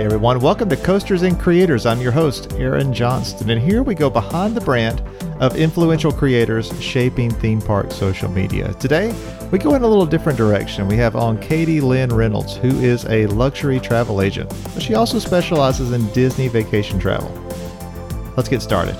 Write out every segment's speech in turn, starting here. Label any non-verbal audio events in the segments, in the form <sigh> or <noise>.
Hey everyone, welcome to Coasters and Creators. I'm your host, Aaron Johnston, and here we go behind the brand of influential creators shaping theme park social media. Today, we go in a little different direction. We have on Katie Lynn Reynolds, who is a luxury travel agent, but she also specializes in Disney vacation travel. Let's get started.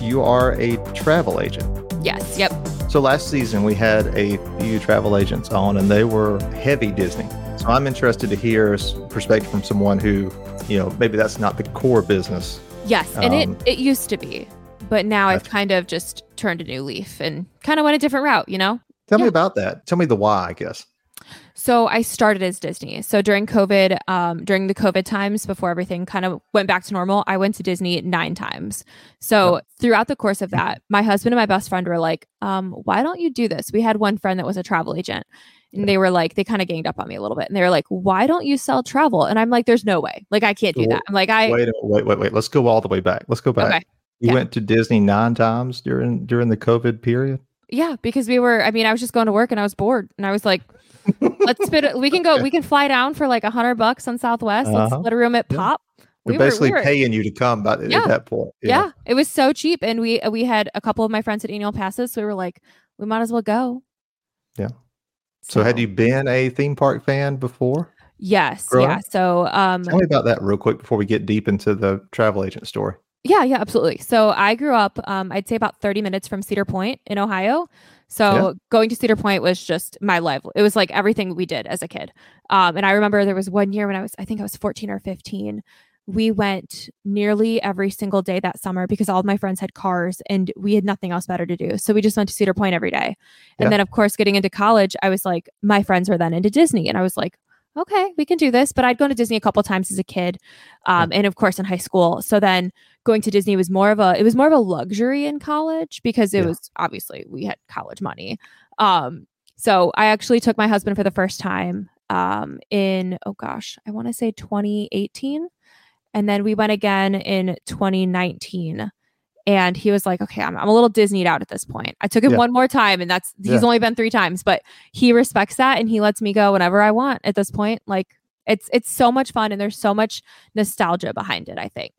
You are a travel agent. Yes. Yep. So last season we had a few travel agents on, and they were heavy Disney. So I'm interested to hear a perspective from someone who, you know, maybe that's not the core business. Yes, and um, it it used to be, but now I've kind of just turned a new leaf and kind of went a different route. You know. Tell yeah. me about that. Tell me the why, I guess. So I started as Disney. So during COVID, um, during the COVID times before everything kind of went back to normal, I went to Disney nine times. So throughout the course of that, my husband and my best friend were like, um, "Why don't you do this?" We had one friend that was a travel agent, and they were like, they kind of ganged up on me a little bit, and they were like, "Why don't you sell travel?" And I'm like, "There's no way. Like I can't do that." I'm like, "I wait, wait, wait, wait. Let's go all the way back. Let's go back." Okay. You yeah. went to Disney nine times during during the COVID period. Yeah, because we were. I mean, I was just going to work and I was bored, and I was like, let's spit it. We can go. <laughs> We can fly down for like a hundred bucks on Southwest. Let's uh-huh. let a room at Pop. We're we basically were, we were, paying you to come, but yeah. at that point, yeah. yeah. it was so cheap, and we we had a couple of my friends at annual passes, so we were like, we might as well go. Yeah. So, so had you been a theme park fan before? Yes. Yeah. So, um, tell me about that real quick before we get deep into the travel agent story. Yeah, yeah, absolutely. So I grew up, um, I'd say about 30 minutes from Cedar Point in Ohio. So yeah. going to Cedar Point was just my life. It was like everything we did as a kid. Um, and I remember there was one year when I was, I think I was 14 or 15. We went nearly every single day that summer because all of my friends had cars and we had nothing else better to do. So we just went to Cedar Point every day. And yeah. then, of course, getting into college, I was like, my friends were then into Disney. And I was like, okay, we can do this. But I'd gone to Disney a couple times as a kid, um, and of course in high school. So then going to Disney was more of a it was more of a luxury in college because it yeah. was obviously we had college money. Um, so I actually took my husband for the first time um, in oh gosh, I want to say 2018, and then we went again in 2019. And he was like, okay, I'm, I'm a little Disneyed out at this point. I took him yeah. one more time, and that's he's yeah. only been three times, but he respects that and he lets me go whenever I want at this point. Like it's it's so much fun and there's so much nostalgia behind it, I think.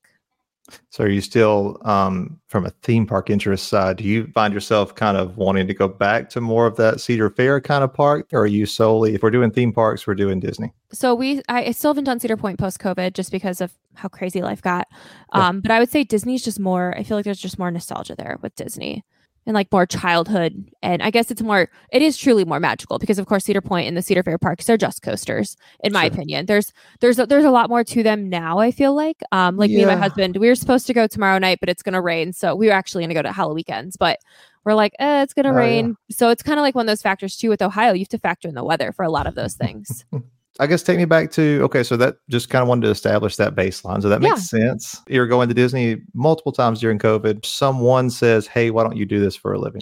So are you still um, from a theme park interest side? Do you find yourself kind of wanting to go back to more of that Cedar Fair kind of park, or are you solely if we're doing theme parks, we're doing Disney? So we I still haven't done Cedar Point post COVID just because of how crazy life got. Um, yeah. But I would say Disney's just more. I feel like there's just more nostalgia there with Disney and like more childhood and i guess it's more it is truly more magical because of course cedar point and the cedar fair parks are just coasters in my sure. opinion there's there's a, there's a lot more to them now i feel like um like yeah. me and my husband we were supposed to go tomorrow night but it's gonna rain so we were actually gonna go to Halloweekends but we're like eh, it's gonna oh, rain yeah. so it's kind of like one of those factors too with ohio you have to factor in the weather for a lot of those things <laughs> I guess take me back to okay, so that just kind of wanted to establish that baseline. So that makes yeah. sense. You're going to Disney multiple times during COVID. Someone says, Hey, why don't you do this for a living?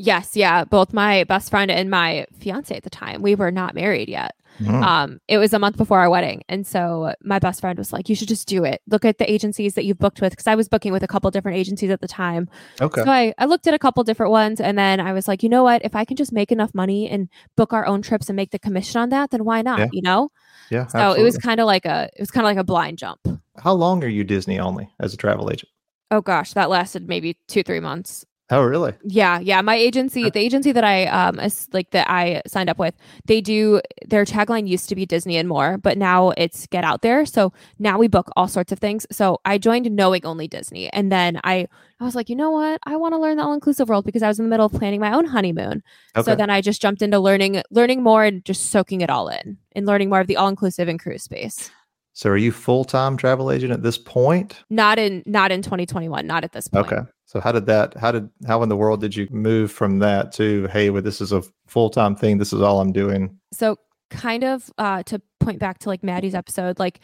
Yes, yeah. Both my best friend and my fiance at the time, we were not married yet. Mm. Um, it was a month before our wedding. And so my best friend was like, You should just do it. Look at the agencies that you've booked with. Cause I was booking with a couple different agencies at the time. Okay. So I, I looked at a couple different ones and then I was like, you know what? If I can just make enough money and book our own trips and make the commission on that, then why not? Yeah. You know? Yeah. So absolutely. it was kind of like a it was kind of like a blind jump. How long are you Disney only as a travel agent? Oh gosh, that lasted maybe two, three months. Oh, really? Yeah, yeah. My agency, the agency that I um like that I signed up with, they do their tagline used to be Disney and more, but now it's get out there. So now we book all sorts of things. So I joined knowing only Disney, and then I I was like, you know what? I want to learn the all inclusive world because I was in the middle of planning my own honeymoon. Okay. So then I just jumped into learning learning more and just soaking it all in and learning more of the all inclusive and cruise space. So are you full time travel agent at this point? Not in not in 2021. Not at this point. Okay. So how did that? How did how in the world did you move from that to hey, well, this is a full time thing. This is all I'm doing. So kind of uh, to point back to like Maddie's episode, like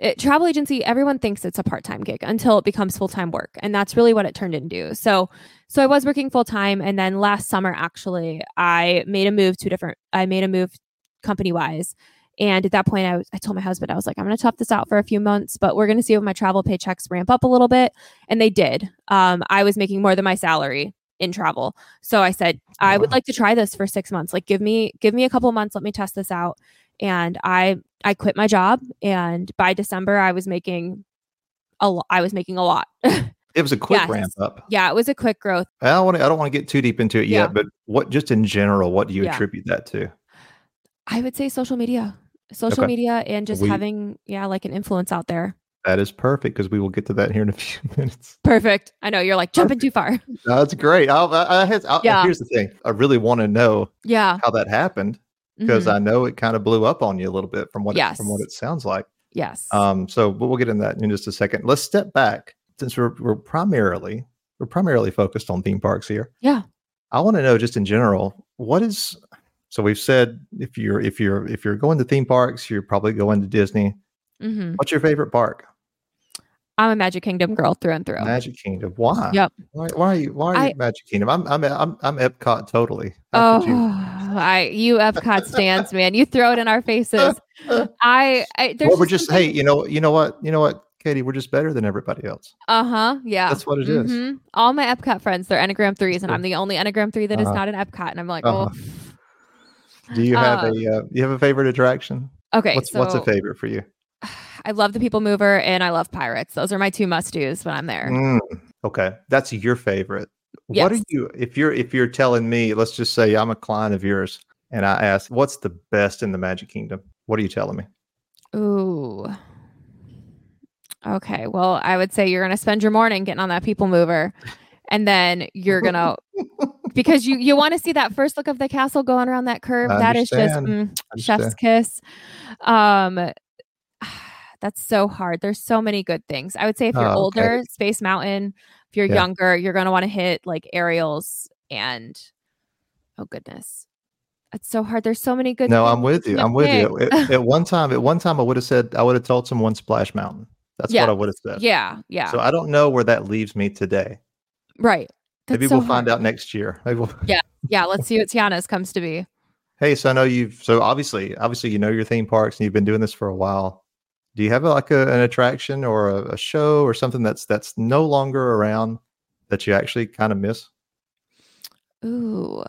it, travel agency, everyone thinks it's a part time gig until it becomes full time work, and that's really what it turned into. So so I was working full time, and then last summer actually, I made a move to different. I made a move company wise and at that point, I, was, I told my husband, I was like, I'm going to tough this out for a few months, but we're going to see if my travel paychecks ramp up a little bit. And they did. Um, I was making more than my salary in travel. So I said, I would like to try this for six months. Like, give me, give me a couple months. Let me test this out. and I I quit my job and by December I was making a lot I was making a lot. <laughs> It was a quick Yes. ramp up. yeah, it was a quick growth. I don't want to. I don't want to get too deep into it Yeah. yet. But what, just in general, what do you Yeah. attribute that to? I would say social media. Social Okay. media and just We- having yeah, like an influence out there. That is perfect because we will get to that here in a <laughs> few minutes. Perfect. I know you're like jumping too far. <laughs> That's great. I'll, I, I, I'll, Yeah. Here's the thing. I really want to know Yeah. how that happened because mhm, I know it kind of blew up on you a little bit from what it, from what it sounds like. yes. Um, so but we'll get into that in just a second. Let's step back since we're we're primarily we're primarily focused on theme parks here. Yeah. I want to know just in general, what is so we've said if you're if you're if you're going to theme parks, you're probably going to Disney. hmm What's your favorite park? I'm a Magic Kingdom girl through and through. Magic Kingdom. Why? Yep. Why, why are you why are you Magic Kingdom? I'm I'm I'm I'm Epcot totally. How Oh, you- I you Epcot stands, man. You throw it in our faces. <laughs> I, I there's well, we're just hey, you know you know what you know what, Katie, we're just better than everybody else. uh-huh, yeah. That's what it is. Mhm. All my Epcot friends, they're Enneagram threes, and. I'm the only Enneagram three that is Uh-huh. not an Epcot. And I'm like, Uh-huh. oh, Do you have Uh, a uh, you have a favorite attraction? okay. What's so what's a favorite for you? <sighs> I love the People Mover and I love Pirates. Those are my two must dos when I'm there. Mm, okay, that's your favorite. What are you if you're if you're telling me, let's just say I'm a client of yours and I ask, what's the best in the Magic Kingdom? What are you telling me? Ooh. Okay. Well, I would say you're gonna spend your morning getting on that People Mover, and then you're gonna <laughs> because you you want to see that first look of the castle going around that curve. I That is just mm, chef's kiss. Um, <sighs> that's so hard. There's so many good things. I would say if you're Oh, okay. older, Space Mountain. If you're Yeah. younger, you're gonna want to hit like Ariel's and oh goodness, it's so hard. There's so many good. No, I'm with you. I'm with you. pick. At, at one time, at one time, I would have said I would have told someone Splash Mountain. That's Yeah. what I would have said. Yeah, yeah, So I don't know where that leaves me today. right. That's Maybe so we'll find out next year. We'll, <laughs> Yeah, let's see what Tiana's comes to be. Hey, so I know you've so obviously obviously you know your theme parks and you've been doing this for a while. Do you have like a, an attraction or a, a show or something that's that's no longer around that you actually kind of miss? Ooh.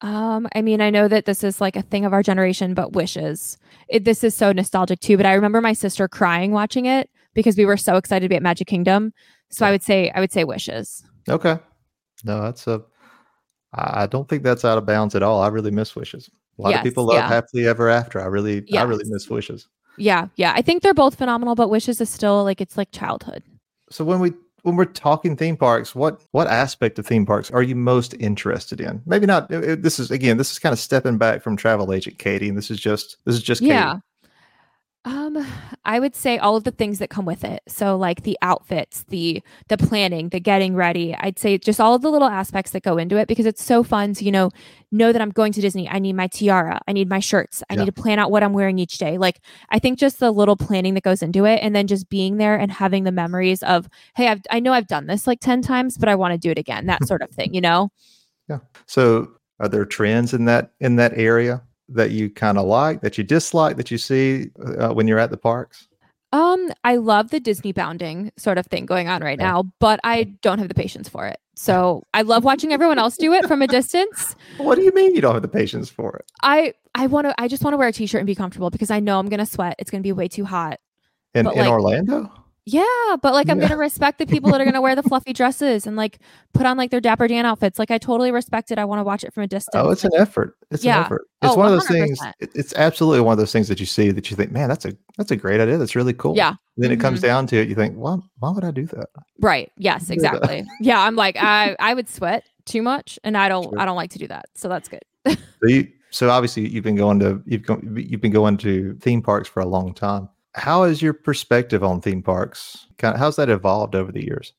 Um, I mean, I know that this is like a thing of our generation, but wishes. It, this is so nostalgic too. But I remember my sister crying watching it because we were so excited to be at Magic Kingdom. So I would say, I would say wishes. Okay. No, that's a. I don't think that's out of bounds at all. I really miss wishes. A lot Yes, of people love yeah. happily ever after. I really I really miss wishes. Yeah, yeah. I think they're both phenomenal, but wishes is still like it's like childhood. So when we when we're talking theme parks, what what aspect of theme parks are you most interested in? Maybe not. it- this is again, this is kind of stepping back from travel agent Katie, and this is just this is just Katie. Um, I would say all of the things that come with it. So like the outfits, the the planning, the getting ready. I'd say just all of the little aspects that go into it because it's so fun to, you know, know that I'm going to Disney. I need my tiara, I need my shirts, I Yeah. need to plan out what I'm wearing each day. Like I think just the little planning that goes into it and then just being there and having the memories of, hey, I've I know I've done this like 10 times, but I want to do it again. That sort of thing, you know? Yeah. So are there trends in that in that area that you kind of like, that you dislike, that you see uh, when you're at the parks? Um, I love the Disney bounding sort of thing going on right Yeah. now, but I don't have the patience for it. So I love watching everyone else do it from a distance. What do you mean you don't have the patience for it? I I want to I just want to wear a t-shirt and be comfortable because I know I'm going to sweat. It's going to be way too hot. In But, in like, Orlando? Yeah, but like I'm Yeah. going to respect the people that are going to wear the fluffy dresses and like put on like their Dapper Dan outfits. Like I totally respect it. I want to watch it from a distance. Oh, it's an effort. It's Yeah. an effort. It's Oh, one of those things. It's absolutely one of those things that you see that you think, man, that's a that's a great idea. That's really cool. Yeah. then it comes Mhm. down to it, you think, why why would I do that? Right. Yes, <laughs> exactly. yeah, I'm like I I would sweat too much and I don't Sure. I don't like to do that. So that's good. So, you, so obviously you've been going to you've go, you've been going to theme parks for a long time. How is your perspective on theme parks? Kind of how's that evolved over the years?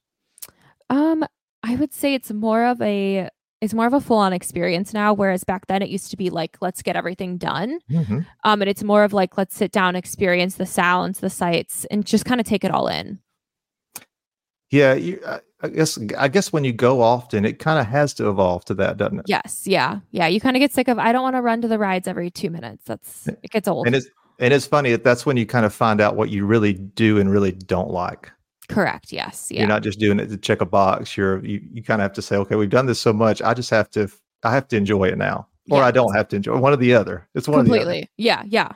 Um, I would say it's more of a it's more of a full on experience now, whereas back then it used to be like let's get everything done. Mhm. Um, and it's more of like let's sit down, experience the sounds, the sights, and just kind of take it all in. Yeah, you, I, I guess I guess when you go often, it kind of has to evolve to that, doesn't it? Yes, yeah, yeah. You kind of get sick of I don't want to run to the rides every two minutes. That's it gets old. And it's and it's funny. That that's when you kind of find out what you really do and really don't like. Correct. Yes. Yeah. You're not just doing it to check a box. You're you, you kind of have to say, okay, we've done this so much. I just have to I have to enjoy it now. or I don't have to enjoy one or the other. It's one of the completely. Yeah, yeah.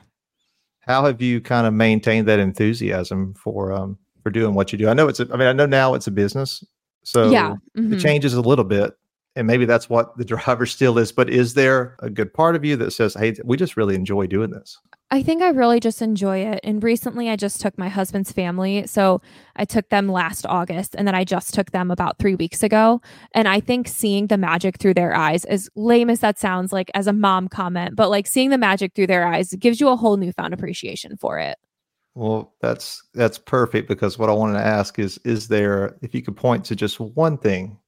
How have you kind of maintained that enthusiasm for um for doing what you do? I know it's. A, I mean, I know now it's a business, so yeah, mm-hmm. it changes a little bit, and maybe that's what the <laughs> driver still is. But is there a good part of you that says, "Hey, we just really enjoy doing this"? I think I really just enjoy it. And recently I just took my husband's family. So I took them last August and then I just took them about three weeks ago. And I think seeing the magic through their eyes, as lame as that sounds like as a mom comment, but like seeing the magic through their eyes gives you a whole newfound appreciation for it. Well, that's that's perfect because what I wanted to ask is is there if you could point to just one thing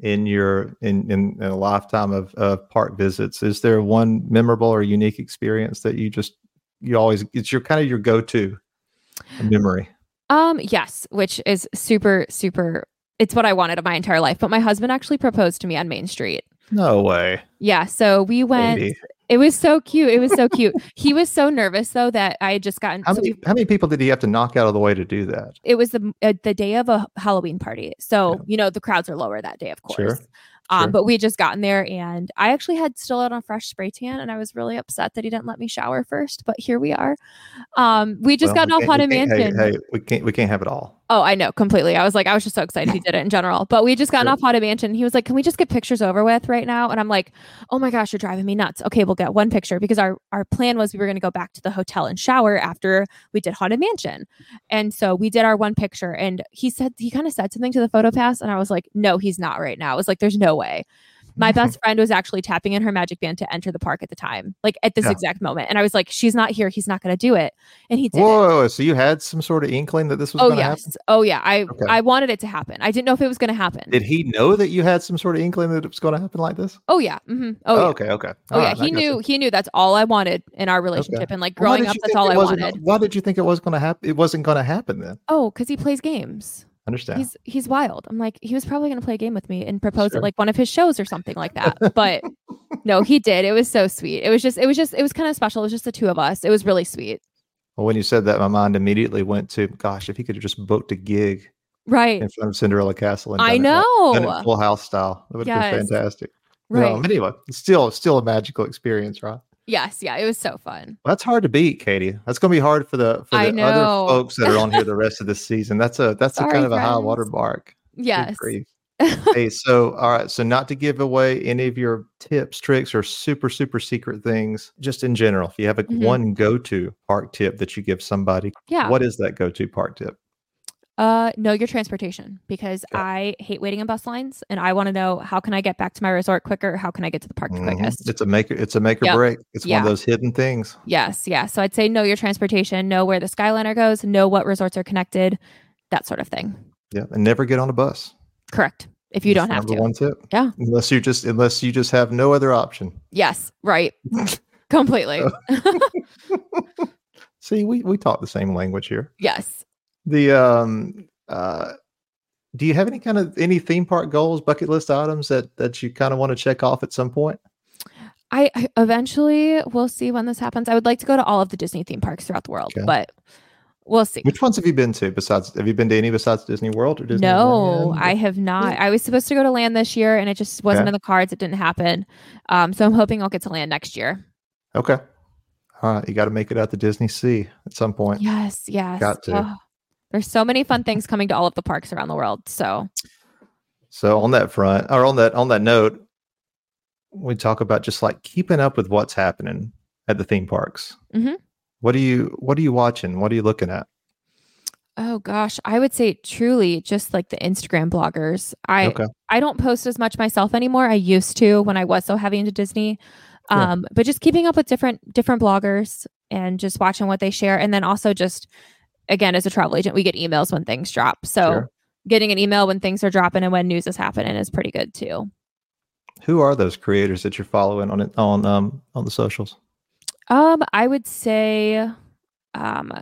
in your in, in, in a lifetime of, of park visits is there one memorable or unique experience that you just you always it's your kind of your go-to memory um yes which is super super it's what i wanted of my entire life but my husband actually proposed to me on main street no way yeah so we went Maybe. It was so cute. It was so cute. he was so nervous though that I had just gotten. How many, how many people did he have to knock out of the way to do that? It was the uh, the day of a Halloween party, so yeah. you know the crowds are lower that day, of course. Sure. Um, sure. But we just gotten there, and I actually had still out on fresh spray tan, and I was really upset that he didn't let me shower first. But here we are. Um, we just well, got off Haunted Mansion. Hey, hey, we can't we can't have it all. Oh, I know completely. I was like, I was just so excited he did it in general. But we just got sure. off Haunted Mansion. He was like, "Can we just get pictures over with right now?" And I'm like, "Oh my gosh, you're driving me nuts." Okay, we'll get one picture because our our plan was we were going to go back to the hotel and shower after we did Haunted Mansion, and so we did our one picture. And he said he kind of said something to the photo pass, and I was like, "No, he's not right now." I was like, "There's no way." My best friend was actually tapping in her magic band to enter the park at the time, like at this yeah. exact moment. And I was like, she's not here. He's not going to do it. And he did. Whoa. So you had some sort of inkling that this was oh, yes. Happen? Oh, yeah. I, okay. I wanted it to happen. I didn't know if it was going to happen. Did he know that you had some sort of inkling that it was going to happen like this? Oh, yeah. Mm-hmm. Oh, oh, yeah. okay. Okay. Oh, all yeah. Right, he knew, he knew that's all I wanted in our relationship. Okay. And like growing up, that's all I wanted. Why did you think it was going to happen? It wasn't going to happen then. Oh, because he plays games. Understand. He's he's wild. I'm like, he was probably gonna play a game with me and propose sure. at like one of his shows or something like that. <laughs> But no, he did. It was so sweet. It was just, it was just, it was kind of special. It was just the two of us. It was really sweet. Well, when you said that, my mind immediately went to, gosh, if he could have just booked a gig right in front of Cinderella Castle and I know it, it full house style, That would have yes. been fantastic. Right. Um, anyway, still, still a magical experience, right? Yes, yeah, it was so fun. Well, that's hard to beat, Katie. That's going to be hard for the for the other folks that are on here the rest of the season. That's a that's <laughs> Sorry, a kind of friends. a high water mark. Yes. <laughs> hey, so all right, so not to give away any of your tips, tricks, or super super secret things, just in general. If you have a mm-hmm. one go to park tip that you give somebody, yeah, what is that go to park tip? Uh, know your transportation because yeah. I hate waiting in bus lines, and I want to know how can I get back to my resort quicker? How can I get to the park mm-hmm. quickest? It's a make it's a make or yep. break. It's yeah. one of those hidden things. Yes, yeah. So I'd say know your transportation, know where the Skyliner goes, know what resorts are connected, that sort of thing. Yeah, and never get on a bus. Correct. If you That's don't have to. One tip. Yeah. Unless you just unless you just have no other option. Yes. Right. <laughs> Completely. <laughs> See, we we talk the same language here. Yes. The um uh do you have any kind of any theme park goals, bucket list items that that you kind of want to check off at some point? I eventually we'll see when this happens. I would like to go to all of the Disney theme parks throughout the world, okay. but we'll see. Which ones have you been to besides have you been to any besides Disney World or Disney? No, I have not. I was supposed to go to land this year and it just wasn't okay. in the cards. It didn't happen. Um, so I'm hoping I'll get to land next year. Okay. All right. You got to make it out to Disney Sea at some point. Yes, yes. Got to. Oh, there's so many fun things coming to all of the parks around the world. So So on that front or on that on that note, we talk about just like keeping up with what's happening at the theme parks. Mm-hmm. What are you What are you watching? What are you looking at? Oh gosh, I would say truly just like the Instagram bloggers. I okay. I don't post as much myself anymore. I used to when I was so heavy into Disney. Um, yeah. but just keeping up with different different bloggers and just watching what they share and then also just again as a travel agent we get emails when things drop. So sure. getting an email when things are dropping and when news is happening is pretty good too. Who are those creators that you're following on it on um on the socials? Um, I would say, um,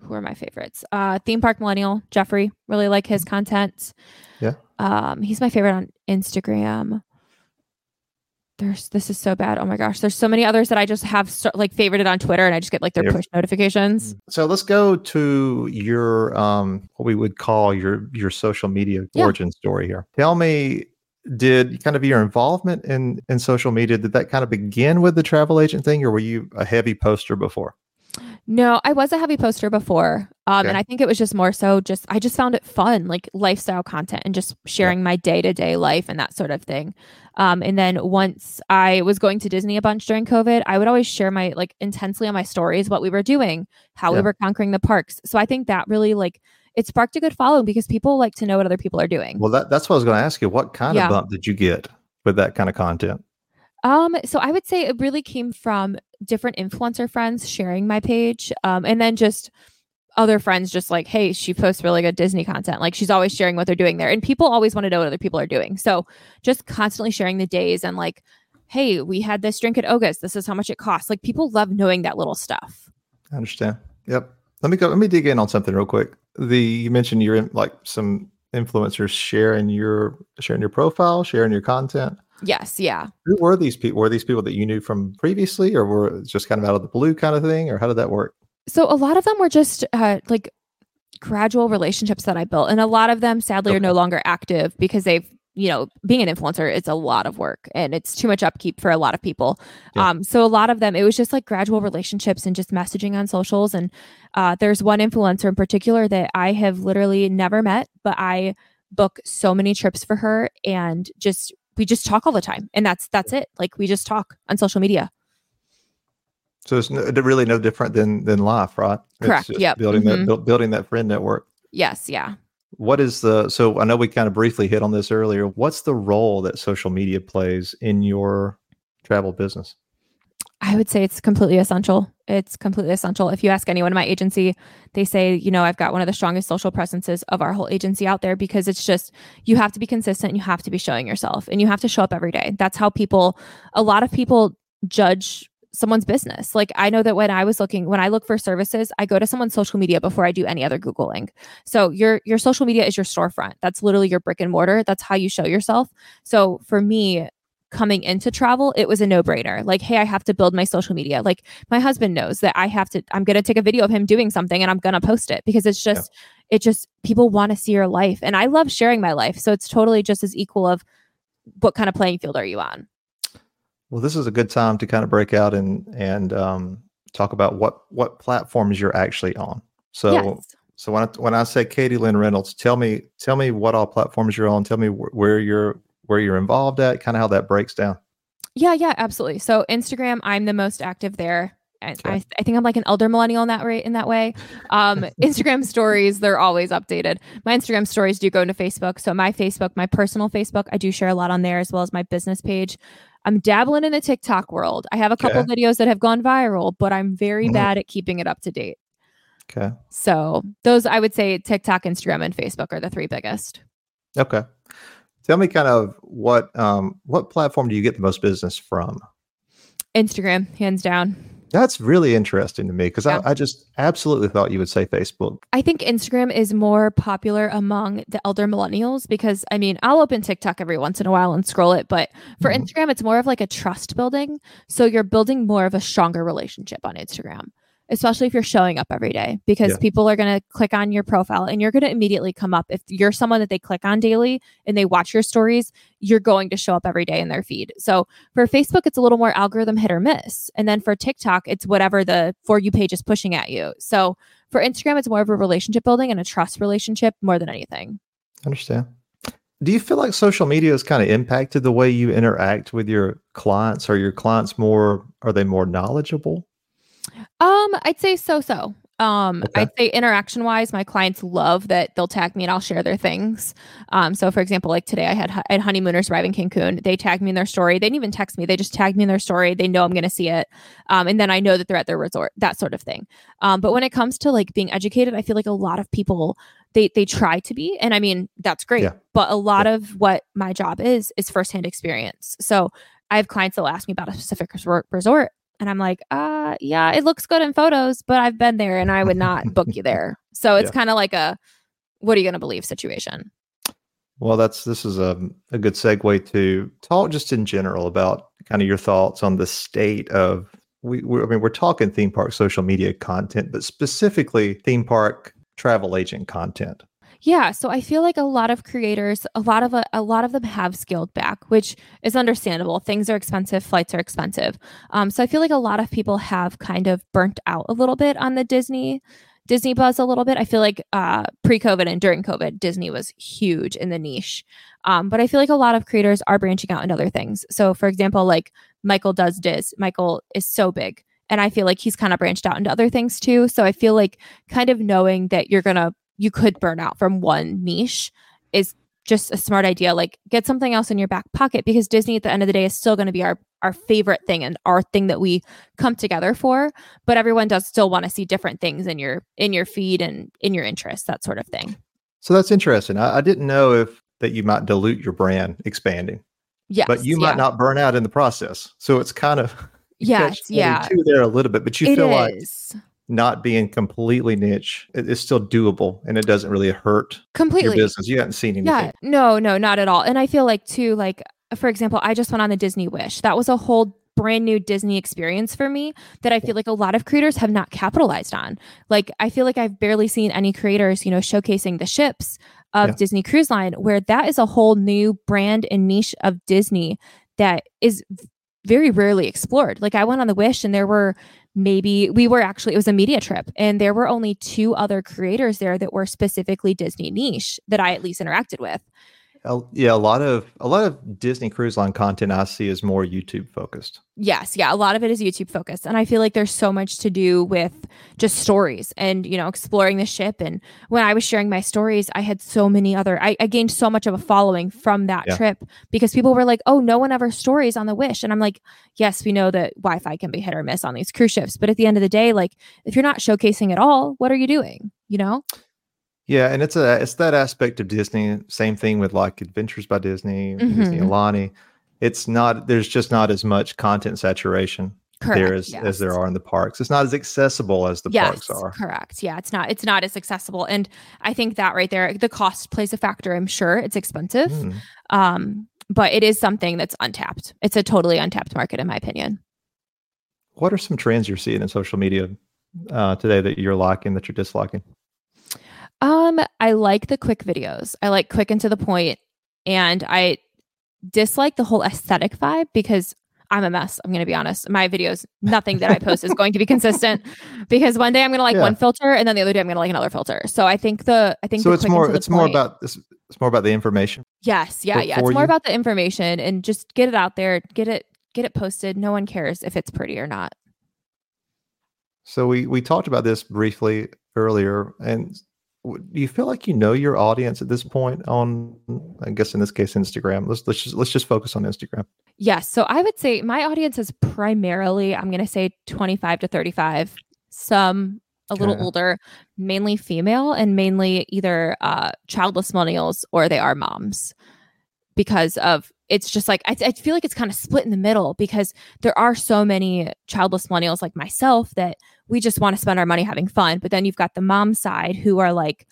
who are my favorites? Uh, Theme Park Millennial Jeffrey. Really like his content. Yeah. Um, he's my favorite on Instagram. There's this is so bad. Oh my gosh, there's so many others that I just have so, like favorited on Twitter, and I just get like their push notifications. Mm. So let's go to your um what we would call your your social media yeah. origin story here. Tell me did kind of your involvement in in social media did that kind of begin with the travel agent thing or were you a heavy poster before no, I was a heavy poster before. Um, okay. and I think it was just more so just I just found it fun, like lifestyle content and just sharing yeah. my day to day life and that sort of thing. Um, and then once I was going to Disney a bunch during COVID, I would always share my like intensely on my stories what we were doing, how yeah. we were conquering the parks. So I think that really like it sparked a good following because people like to know what other people are doing. Well, that, that's what I was going to ask you. What kind yeah. of bump did you get with that kind of content? Um, so I would say it really came from different influencer friends sharing my page, um, and then just other friends just like, hey, she posts really good Disney content. Like she's always sharing what they're doing there, and people always want to know what other people are doing. So just constantly sharing the days and like, hey, we had this drink at Oga's. This is how much it costs. Like people love knowing that little stuff. I understand. Yep. Let me go. Let me dig in on something real quick. The you mentioned you're in like some influencers sharing your sharing your profile, sharing your content. Yes, yeah. Who were these people? Were these people that you knew from previously, or were just kind of out of the blue kind of thing, or how did that work? So a lot of them were just uh, like gradual relationships that I built, and a lot of them, sadly, okay. are no longer active because they've you know being an influencer it's a lot of work and it's too much upkeep for a lot of people yeah. um so a lot of them it was just like gradual relationships and just messaging on socials and uh there's one influencer in particular that i have literally never met but i book so many trips for her and just we just talk all the time and that's that's it. Like we just talk on social media. So it's no, really no different than than life right? Correct. yeah building mm-hmm. that building that friend network. Yes yeah. What is the so i know we kind of briefly hit on this earlier. What's the role that social media plays in your travel business I would say it's completely essential. It's completely essential. If you ask anyone in my agency, they say, you know, I've got one of the strongest social presences of our whole agency out there because it's just, you have to be consistent. You have to be showing yourself and you have to show up every day. That's how people, a lot of people judge someone's business. Like I know that when I was looking, when I look for services, I go to someone's social media before I do any other Googling. So your, your social media is your storefront. That's literally your brick and mortar. That's how you show yourself. So for me, coming into travel, it was a no brainer. Like, hey, I have to build my social media. Like, my husband knows that I have to, I'm going to take a video of him doing something and I'm going to post it because it's just, yeah. it just, people want to see your life. And I love sharing my life. So it's totally just as equal of what kind of playing field are you on? Well, this is a good time to kind of break out and, and, um, talk about what, what platforms you're actually on. So, yes. so when I, when I say Katie Lynn Reynolds, tell me, tell me what all platforms you're on. Tell me wh- where you're, where you're involved at, kind of how that breaks down. Yeah, yeah, absolutely. So Instagram, I'm the most active there. Okay. I, I think I'm like an elder millennial in that way. In that way, um, <laughs> Instagram stories they're always updated. My Instagram stories do go into Facebook. So my Facebook, my personal Facebook, I do share a lot on there as well as my business page. I'm dabbling in the TikTok world. I have a couple okay. videos that have gone viral, but I'm very mm-hmm. bad at keeping it up to date. Okay. So those I would say TikTok, Instagram, and Facebook are the three biggest. Okay. Tell me kind of what um, what platform do you get the most business from? Instagram, hands down. That's really interesting to me because yeah. I, I, just absolutely thought you would say Facebook. I think Instagram is more popular among the elder millennials because I mean, I'll open TikTok every once in a while and scroll it, but for mm-hmm. Instagram, it's more of like a trust building. So you're building more of a stronger relationship on Instagram especially if you're showing up every day because yeah. people are going to click on your profile and you're going to immediately come up. If you're someone that they click on daily and they watch your stories you're going to show up every day in their feed. So for facebook it's a little more algorithm hit or miss. And then for tiktok it's whatever the for you page is pushing at you. So for instagram it's more of a relationship building and a trust relationship more than anything. Understand. Do you feel like social media has kind of impacted the way you interact with your clients? Are your clients more are they more knowledgeable um, I'd say so so. Um, okay. I'd say interaction wise, my clients love that they'll tag me and I'll share their things. Um, so for example, like today I had, I had honeymooners arrive in Cancun. They tagged me in their story. They didn't even text me. They just tagged me in their story. They know I'm going to see it. Um, and then I know that they're at their resort, that sort of thing. Um, but when it comes to like being educated, I feel like a lot of people, they, they try to be, and I mean, that's great. Yeah. But a lot yeah. of what my job is, is firsthand experience. So I have clients that'll ask me about a specific resort, resort and I'm like, uh, yeah, it looks good in photos, but I've been there and I would not <laughs> book you there. So it's yeah. kind of like a, what are you going to believe situation. Well, that's this is a, a good segue to talk just in general about kind of your thoughts on the state of we, we I mean we're talking theme park social media content, but specifically theme park travel agent content. Yeah, so I feel like a lot of creators, a lot of a, a lot of them have scaled back, which is understandable. Things are expensive, flights are expensive. Um, so I feel like a lot of people have kind of burnt out a little bit on the Disney Disney buzz a little bit. I feel like uh, pre-COVID and during COVID, Disney was huge in the niche. Um, but I feel like a lot of creators are branching out into other things. So, for example, like Michael does Diz. Michael is so big, and I feel like he's kind of branched out into other things too. So I feel like kind of knowing that you're gonna you could burn out from one niche is just a smart idea. Like get something else in your back pocket because Disney at the end of the day is still going to be our our favorite thing and our thing that we come together for. But everyone does still want to see different things in your in your feed and in your interests, that sort of thing. So that's interesting. I, I didn't know if that you might dilute your brand expanding. Yes, but you yeah. might not burn out in the process. So it's kind of <laughs> yes, yeah, two there a little bit, but you it feel is. like not being completely niche it- it's still doable and it doesn't really hurt completely your business. You haven't seen anything. Yeah, no, no, not at all. And I feel like too, like for example, I just went on the Disney Wish. That was a whole brand new Disney experience for me that I feel like a lot of creators have not capitalized on. Like I feel like I've barely seen any creators, you know, showcasing the ships of Yeah. Disney Cruise Line, where that is a whole new brand and niche of Disney that is very rarely explored. Like I went on the Wish and there were maybe we were actually it was a media trip and there were only two other creators there that were specifically Disney niche that I at least interacted with. Yeah, a lot of a lot of Disney Cruise Line content I see is more YouTube focused. Yes, yeah, a lot of it is YouTube focused, and I feel like there's so much to do with just stories and you know exploring the ship. And when I was sharing my stories, I had so many other. I, I gained so much of a following from that Yeah. trip because people were like, "Oh, no one ever stories on the Wish," and I'm like, "Yes, we know that Wi-Fi can be hit or miss on these cruise ships, but at the end of the day, like if you're not showcasing at all, what are you doing? You know? Yeah, and it's a it's that aspect of Disney. Same thing with like Adventures by Disney, Disney Mhm. Aulani. It's not there's just not as much content saturation Correct. there as, as there are in the parks. It's not as accessible as the parks are. Correct. Yeah, it's not it's not as accessible. And I think that right there, the cost plays a factor. I'm sure it's expensive. Mm. Um, but it is something that's untapped. It's a totally untapped market, in my opinion. What are some trends you're seeing in social media uh, today that you're liking that you're disliking? Um, I like the quick videos. I like quick and to the point, and I dislike the whole aesthetic vibe because I'm a mess. I'm gonna be honest. My videos, nothing that I post is going to be <laughs> consistent because one day I'm gonna like Yeah. one filter and then the other day I'm gonna like another filter. So I think the I think So it's more to it's more about this it's more about the information. Yes, yeah, for- yeah. for It's more you? about the information and just get it out there, get it get it posted. No one cares if it's pretty or not. So we we talked about this briefly earlier, and do you feel like you know your audience at this point on, I guess in this case, Instagram? Let's let's just let's just focus on Instagram. Yes, so I would say my audience is primarily I'm going to say 25 to 35, some a little Okay. older, mainly female and mainly either uh childless millennials or they are moms. Because of it's just like I, I feel like it's kind of split in the middle because there are so many childless millennials like myself that we just want to spend our money having fun. But then you've got the mom side who are like,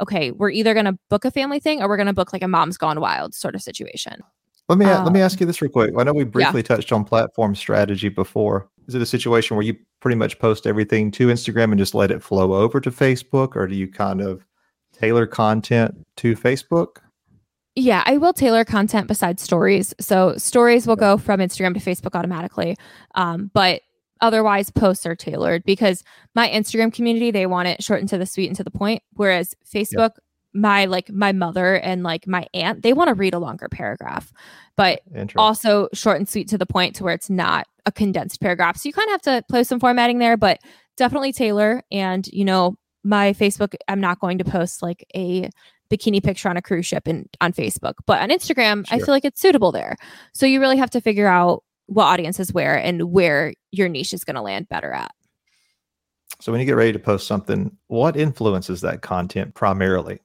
okay, we're either going to book a family thing or we're going to book like a mom's gone wild sort of situation. Let me a- let me Um, ask you this real quick. I know we briefly touched on platform strategy before. Is it a situation where you pretty much post everything to Instagram and just let it flow over to Facebook, or do you kind of tailor content to Facebook? Yeah, I will tailor content besides stories. So stories will go from Instagram to Facebook automatically. Um, but otherwise posts are tailored because my Instagram community, they want it short and to the sweet and to the point. Whereas Facebook, my like my mother and like my aunt, they want to read a longer paragraph. But also short and sweet to the point to where it's not a condensed paragraph. So you kind of have to play some formatting there, but definitely tailor. And you know, my Facebook, I'm not going to post like a bikini picture on a cruise ship and on Facebook, but on Instagram, I feel like it's suitable there. So you really have to figure out what audiences where and where your niche is going to land better at. So when you get ready to post something, what influences that content primarily?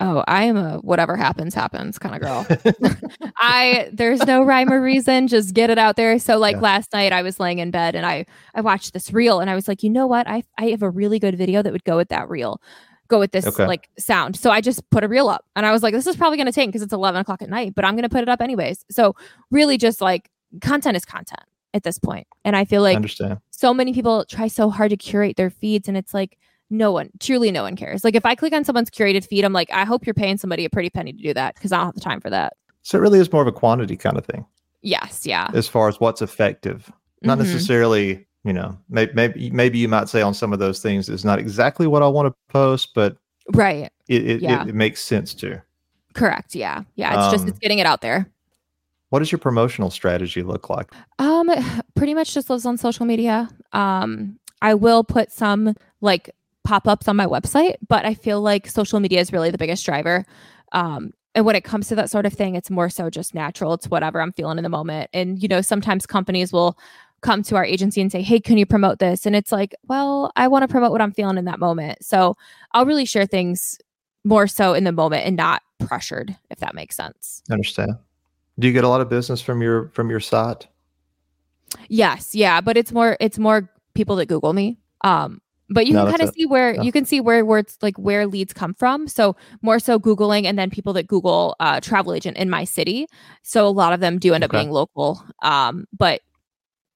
Oh, I am a whatever happens happens kind of girl. <laughs> <laughs> I there's no rhyme or reason, just get it out there. So like Yeah. last night I was laying in bed and I I watched this reel and I was like, you know what? I I have a really good video that would go with that reel. Go with this Okay. like sound. So I just put a reel up and I was like, this is probably gonna take because it's 11 o'clock at night, but I'm gonna put it up anyways. So really just like content is content at this point. And I feel I like understand. so many people try so hard to curate their feeds and it's like no one, truly no one cares. Like if I click on someone's curated feed, I'm like, I hope you're paying somebody a pretty penny to do that because I don't have the time for that. So it really is more of a quantity kind of thing. Yes, yeah. As far as what's effective, not mm-hmm. necessarily, you know, maybe, maybe maybe you might say on some of those things is not exactly what I want to post, but right, it it, yeah. it, it makes sense to. Correct. Yeah, yeah. It's um, just it's getting it out there. What does your promotional strategy look like? Um, <sighs> pretty much just lives on social media. Um, I will put some like pop ups on my website, but I feel like social media is really the biggest driver. Um, and when it comes to that sort of thing, it's more so just natural. It's whatever I'm feeling in the moment. And, you know, sometimes companies will come to our agency and say, Hey, can you promote this? And it's like, well, I want to promote what I'm feeling in that moment. So I'll really share things more so in the moment and not pressured, if that makes sense. I understand. Do you get a lot of business from your from your site? Yes, yeah, but it's more it's more people that Google me. Um, but you no, can kind of see where you can see where words like where leads come from. So more so Googling and then people that Google uh, travel agent in my city. So a lot of them do end okay. up being local. Um, but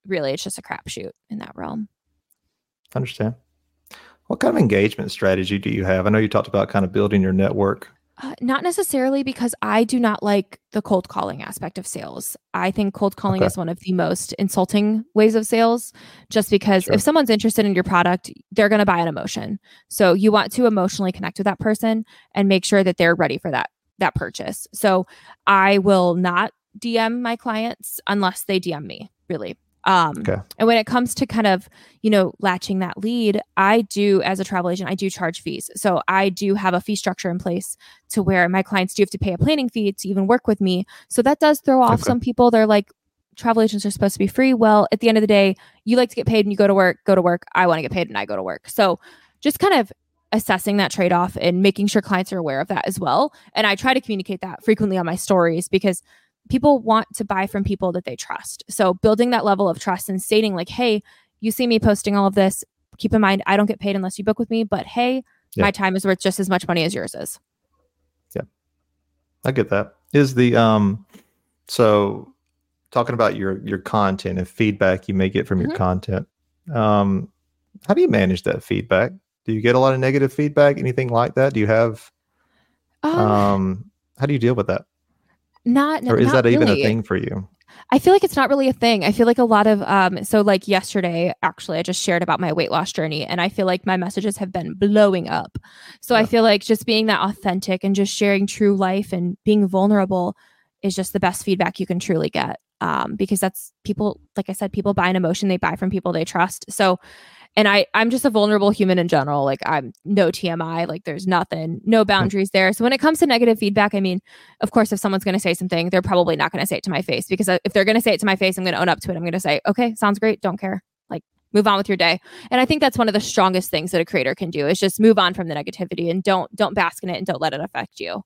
really it's just a crapshoot in that realm. Understand. What kind of engagement strategy do you have? I know you talked about kind of building your network. Uh, not necessarily because I do not like the cold calling aspect of sales. I think cold calling okay. is one of the most insulting ways of sales, just because sure. if someone's interested in your product, they're going to buy an emotion. So you want to emotionally connect with that person and make sure that they're ready for that that purchase. So I will not DM my clients unless they DM me, really. Um, okay. And when it comes to kind of, you know, latching that lead, I do, as a travel agent, I do charge fees. So I do have a fee structure in place to where my clients do have to pay a planning fee to even work with me. So that does throw off okay. some people. They're like, travel agents are supposed to be free. Well, at the end of the day, you like to get paid and you go to work, go to work. I want to get paid and I go to work. So just kind of assessing that trade off and making sure clients are aware of that as well. And I try to communicate that frequently on my stories because people want to buy from people that they trust. So building that level of trust and stating like, "Hey, you see me posting all of this. Keep in mind, I don't get paid unless you book with me, but hey, yeah. my time is worth just as much money as yours is." Yeah. I get that. Is the um so talking about your your content and feedback you may get from mm-hmm. your content. Um how do you manage that feedback? Do you get a lot of negative feedback? Anything like that? Do you have um, um how do you deal with that? Not or is not that even a thing for you? I feel like it's not really a thing. I feel like a lot of um so like yesterday actually I just shared about my weight loss journey and I feel like my messages have been blowing up. So yeah. I feel like just being that authentic and just sharing true life and being vulnerable is just the best feedback you can truly get. Um because that's people like I said people buy an emotion they buy from people they trust. So and I I'm just a vulnerable human in general. Like I'm no TMI, like there's nothing, no hmm. boundaries there. So when it comes to negative feedback, I mean, of course, if someone's going to say something, they're probably not going to say it to my face because if they're going to say it to my face, I'm going to own up to it. I'm going to say, okay, sounds great, don't care, like move on with your day. And I think that's one of the strongest things that a creator can do is just move on from the negativity and don't don't bask in it and don't let it affect you.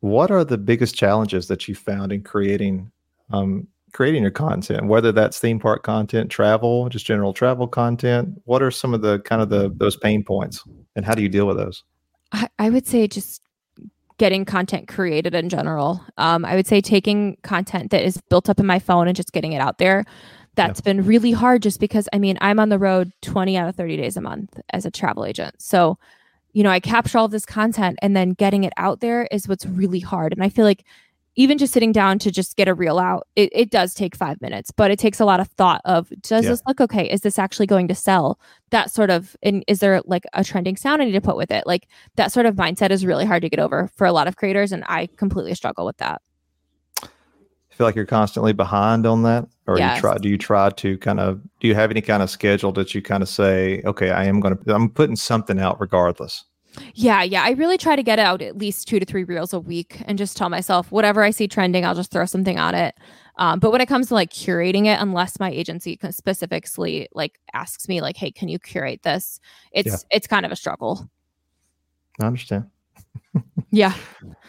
What are the biggest challenges that you found in creating um, creating your content, whether that's theme park content, travel, just general travel content? What are some of the kind of the those pain points, and how do you deal with those? I, I would say just getting content created in general. Um, I would say taking content that is built up in my phone and just getting it out there. That's yeah. been really hard just because I mean, I'm on the road 20 out of 30 days a month as a travel agent. So, you know, I capture all of this content and then getting it out there is what's really hard. And I feel like even just sitting down to just get a reel out, it, it does take five minutes, but it takes a lot of thought of does yeah. this look okay? Is this actually going to sell? That sort of and is there like a trending sound I need to put with it? Like that sort of mindset is really hard to get over for a lot of creators, and I completely struggle with that. I feel like you're constantly behind on that, or yes. you try? Do you try to kind of? Do you have any kind of schedule that you kind of say, okay, I am going to, I'm putting something out regardless? Yeah, yeah. I really try to get out at least two to three reels a week and just tell myself whatever I see trending, I'll just throw something on it. Um, but when it comes to like curating it, unless my agency specifically like asks me like, "Hey, can you curate this?" It's yeah. it's kind of a struggle. I understand. <laughs> yeah.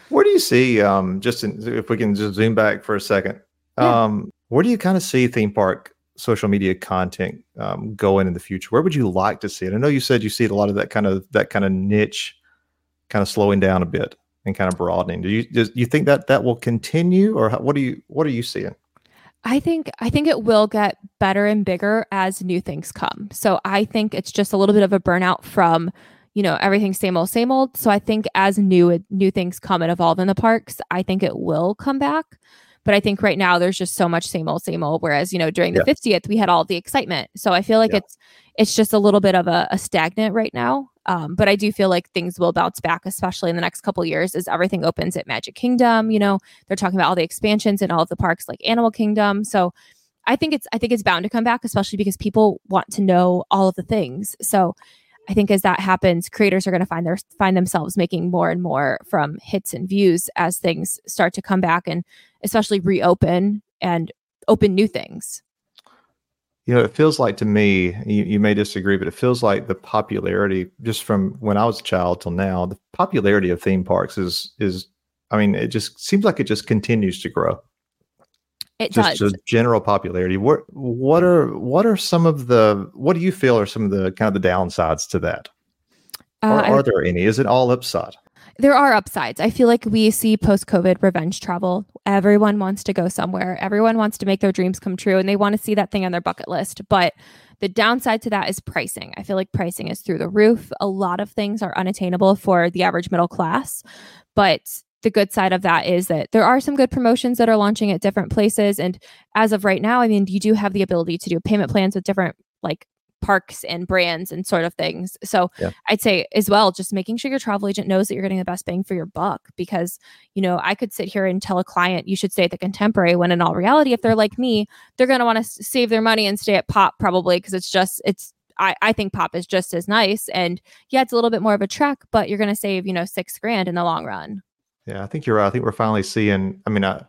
Where do you see um just in, if we can just zoom back for a second? Yeah. Um, where do you kind of see theme park social media content um, going in the future? Where would you like to see it? I know you said you see a lot of that kind of that kind of niche, kind of slowing down a bit and kind of broadening. Do you do you think that that will continue, or how, what do you what are you seeing? I think I think it will get better and bigger as new things come. So I think it's just a little bit of a burnout from you know, everything's same old, same old. So I think as new new things come and evolve in the parks, I think it will come back. But I think right now there's just so much same old, same old. Whereas, you know, during the yeah. 50th, we had all the excitement. So I feel like yeah. it's it's just a little bit of a, a stagnant right now. Um, but I do feel like things will bounce back, especially in the next couple years as everything opens at Magic Kingdom. You know, they're talking about all the expansions in all of the parks like Animal Kingdom. So I think it's I think it's bound to come back, especially because people want to know all of the things. So I think as that happens, creators are going to find their find themselves making more and more from hits and views as things start to come back and especially reopen and open new things. You know, it feels like to me, you, you may disagree, but it feels like the popularity just from when I was a child till now, the popularity of theme parks is is I mean, it just seems like it just continues to grow. It just does. general popularity. What what are what are some of the what do you feel are some of the kind of the downsides to that? Uh, or are I, there any? Is it all upside? There are upsides. I feel like we see post COVID revenge travel. Everyone wants to go somewhere. Everyone wants to make their dreams come true and they want to see that thing on their bucket list. But the downside to that is pricing. I feel like pricing is through the roof. A lot of things are unattainable for the average middle class. But the good side of that is that there are some good promotions that are launching at different places. And as of right now, I mean, you do have the ability to do payment plans with different like parks and brands and sort of things. So yeah. I'd say as well, just making sure your travel agent knows that you're getting the best bang for your buck. Because, you know, I could sit here and tell a client you should stay at the contemporary when in all reality, if they're like me, they're going to want to save their money and stay at pop probably because it's just, it's, I, I think pop is just as nice. And yeah, it's a little bit more of a trek, but you're going to save, you know, six grand in the long run. Yeah, I think you're right. I think we're finally seeing. I mean, I,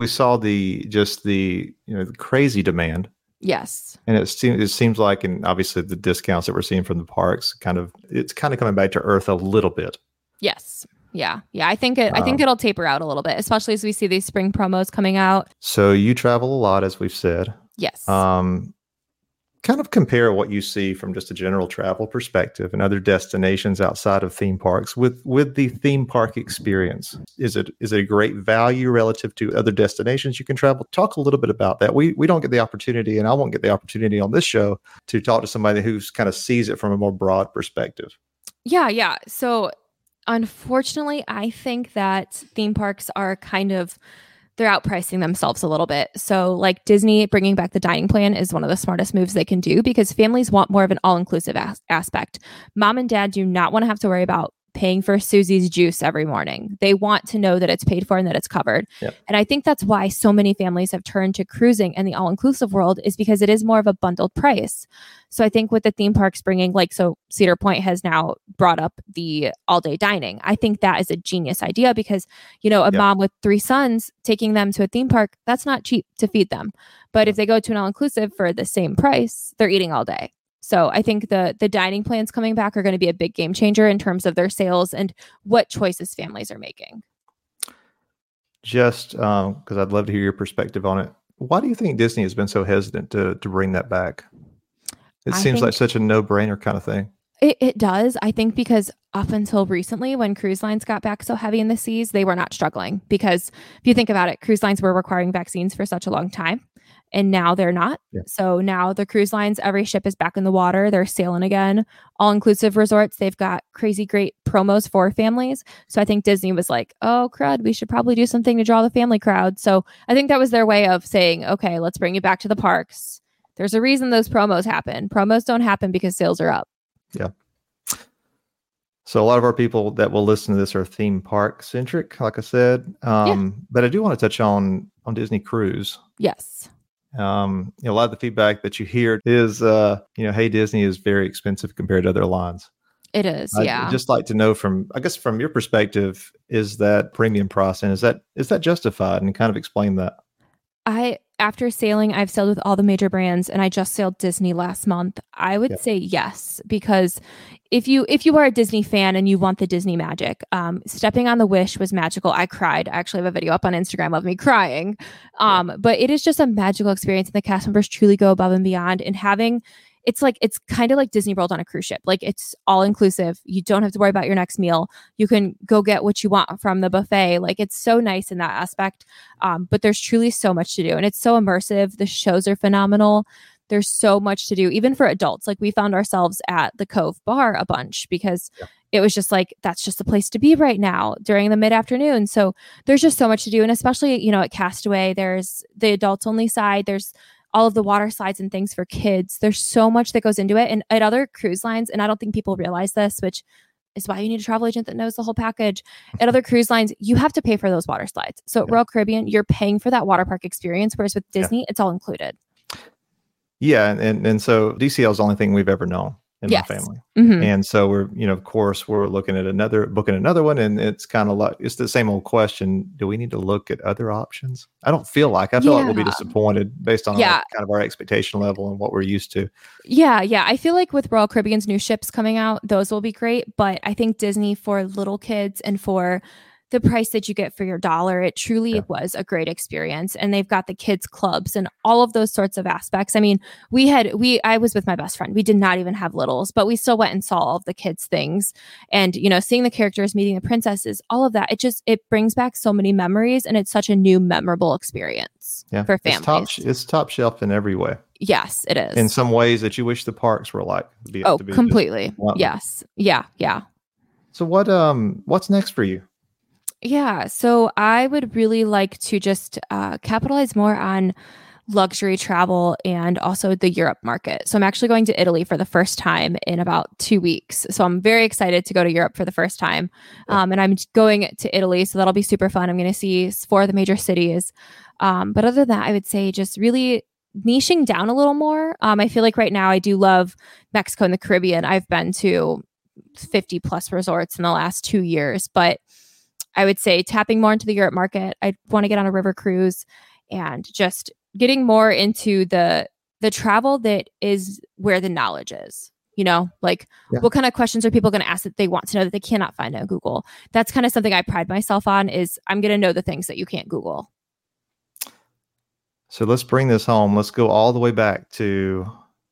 we saw the just the you know the crazy demand. Yes. And it seems it seems like, and obviously the discounts that we're seeing from the parks, kind of it's kind of coming back to earth a little bit. Yes. Yeah. Yeah. I think it. I think um, it'll taper out a little bit, especially as we see these spring promos coming out. So you travel a lot, as we've said. Yes. Um, kind of compare what you see from just a general travel perspective and other destinations outside of theme parks with with the theme park experience. Is it is it a great value relative to other destinations you can travel? Talk a little bit about that. We we don't get the opportunity and i won't get the opportunity on this show to talk to somebody who's kind of sees it from a more broad perspective. Yeah yeah. So unfortunately i think that theme parks are kind of they're outpricing themselves a little bit. So, like Disney bringing back the dining plan is one of the smartest moves they can do because families want more of an all inclusive as- aspect. Mom and dad do not want to have to worry about paying for Susie's juice every morning. They want to know that it's paid for and that it's covered. Yep. And I think that's why so many families have turned to cruising and the all inclusive world is because it is more of a bundled price. So I think with the theme parks bringing, like, so Cedar Point has now brought up the all day dining. I think that is a genius idea because, you know, a yep. mom with three sons taking them to a theme park, that's not cheap to feed them. But if they go to an all inclusive for the same price, they're eating all day. So I think the the dining plans coming back are going to be a big game changer in terms of their sales and what choices families are making. Just because um, I'd love to hear your perspective on it. Why do you think Disney has been so hesitant to to bring that back? It I seems like such a no brainer kind of thing. It, it does. I think because up until recently, when cruise lines got back so heavy in the seas, they were not struggling. Because if you think about it, cruise lines were requiring vaccines for such a long time and now they're not. Yeah. So now the cruise lines, every ship is back in the water. They're sailing again. All inclusive resorts, they've got crazy great promos for families. So I think Disney was like, oh, crud, we should probably do something to draw the family crowd. So I think that was their way of saying, okay, let's bring you back to the parks. There's a reason those promos happen. Promos don't happen because sales are up. Yeah. So a lot of our people that will listen to this are theme park centric, like I said. Um, yeah. But I do want to touch on on Disney Cruise. Yes. Um, you know, a lot of the feedback that you hear is, uh, you know, hey, Disney is very expensive compared to other lines. It is, yeah. I'd yeah. just like to know from, I guess, from your perspective, is that premium price and is that is that justified? And kind of explain that. I after sailing, I've sailed with all the major brands and I just sailed Disney last month. I would say yes because if you if you are a Disney fan and you want the Disney magic, um, stepping on the Wish was magical. I cried. I actually have a video up on Instagram of me crying. Um, yeah. but it is just a magical experience and the cast members truly go above and beyond and having it's like it's kind of like Disney World on a cruise ship. Like it's all inclusive. You don't have to worry about your next meal. You can go get what you want from the buffet. Like it's so nice in that aspect. Um, but there's truly so much to do, and it's so immersive. The shows are phenomenal. there's so much to do, even for adults. Like we found ourselves at the Cove Bar a bunch because yeah. it was just like, that's just the place to be right now during the mid afternoon. So there's just so much to do. And especially, you know, at Castaway, there's the adults only side, there's all of the water slides and things for kids. There's so much that goes into it. And at other cruise lines, and I don't think people realize this, which is why you need a travel agent that knows the whole package. At other <laughs> cruise lines, you have to pay for those water slides. So at yeah. Royal Caribbean, you're paying for that water park experience, whereas with Disney, yeah. it's all included. Yeah, and and so DCL is the only thing we've ever known in yes. my family. Mm-hmm. And so we're, you know, of course, we're looking at another, booking another one. And it's kind of like, it's the same old question. Do we need to look at other options? I don't feel like, I feel yeah. like we'll be disappointed based on yeah. our, kind of our expectation level and what we're used to. Yeah. Yeah. I feel like with Royal Caribbean's new ships coming out, those will be great. But I think Disney for little kids and for, the price that you get for your dollar. It truly yeah. was a great experience. And they've got the kids clubs and all of those sorts of aspects. I mean, we had we I was with my best friend. We did not even have littles, but we still went and saw all of the kids things. And you know, seeing the characters, meeting the princesses, all of that. It just it brings back so many memories and it's such a new memorable experience yeah. for families. It's top, it's top shelf in every way. Yes, it is. In some ways that you wish the parks were like. Be, oh, completely. Yes. Yeah. Yeah. So what um what's next for you? Yeah. So I would really like to just uh, capitalize more on luxury travel and also the Europe market. So I'm actually going to Italy for the first time in about two weeks. So I'm very excited to go to Europe for the first time. Um, and I'm going to Italy. So that'll be super fun. I'm going to see four of the major cities. Um, but other than that, I would say just really niching down a little more. Um, I feel like right now I do love Mexico and the Caribbean. I've been to 50 plus resorts in the last two years, but I would say tapping more into the Europe market. I want to get on a river cruise and just getting more into the the travel that is where the knowledge is. You know, like yeah. what kind of questions are people going to ask that they want to know that they cannot find on Google? That's kind of something I pride myself on is I'm going to know the things that you can't Google. So let's bring this home. Let's go all the way back to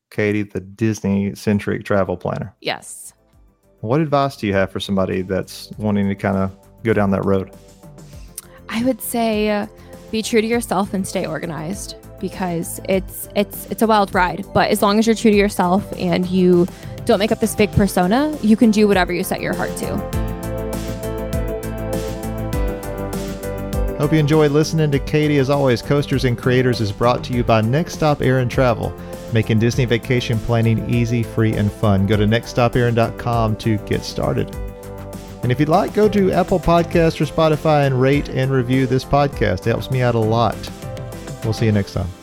Katie, the Disney centric travel planner. Yes. What advice do you have for somebody that's wanting to kind of go down that road? I would say uh, be true to yourself and stay organized because it's it's it's a wild ride. But as long as you're true to yourself and you don't make up this fake persona, you can do whatever you set your heart to. Hope you enjoyed listening to Katie. As always, Coasters and Creators is brought to you by Next Stop Aaron Travel, making Disney vacation planning easy, free, and fun. Go to nextstopaaron.com to get started. And if you'd like, go to Apple Podcast or Spotify and rate and review this podcast. It helps me out a lot. We'll see you next time.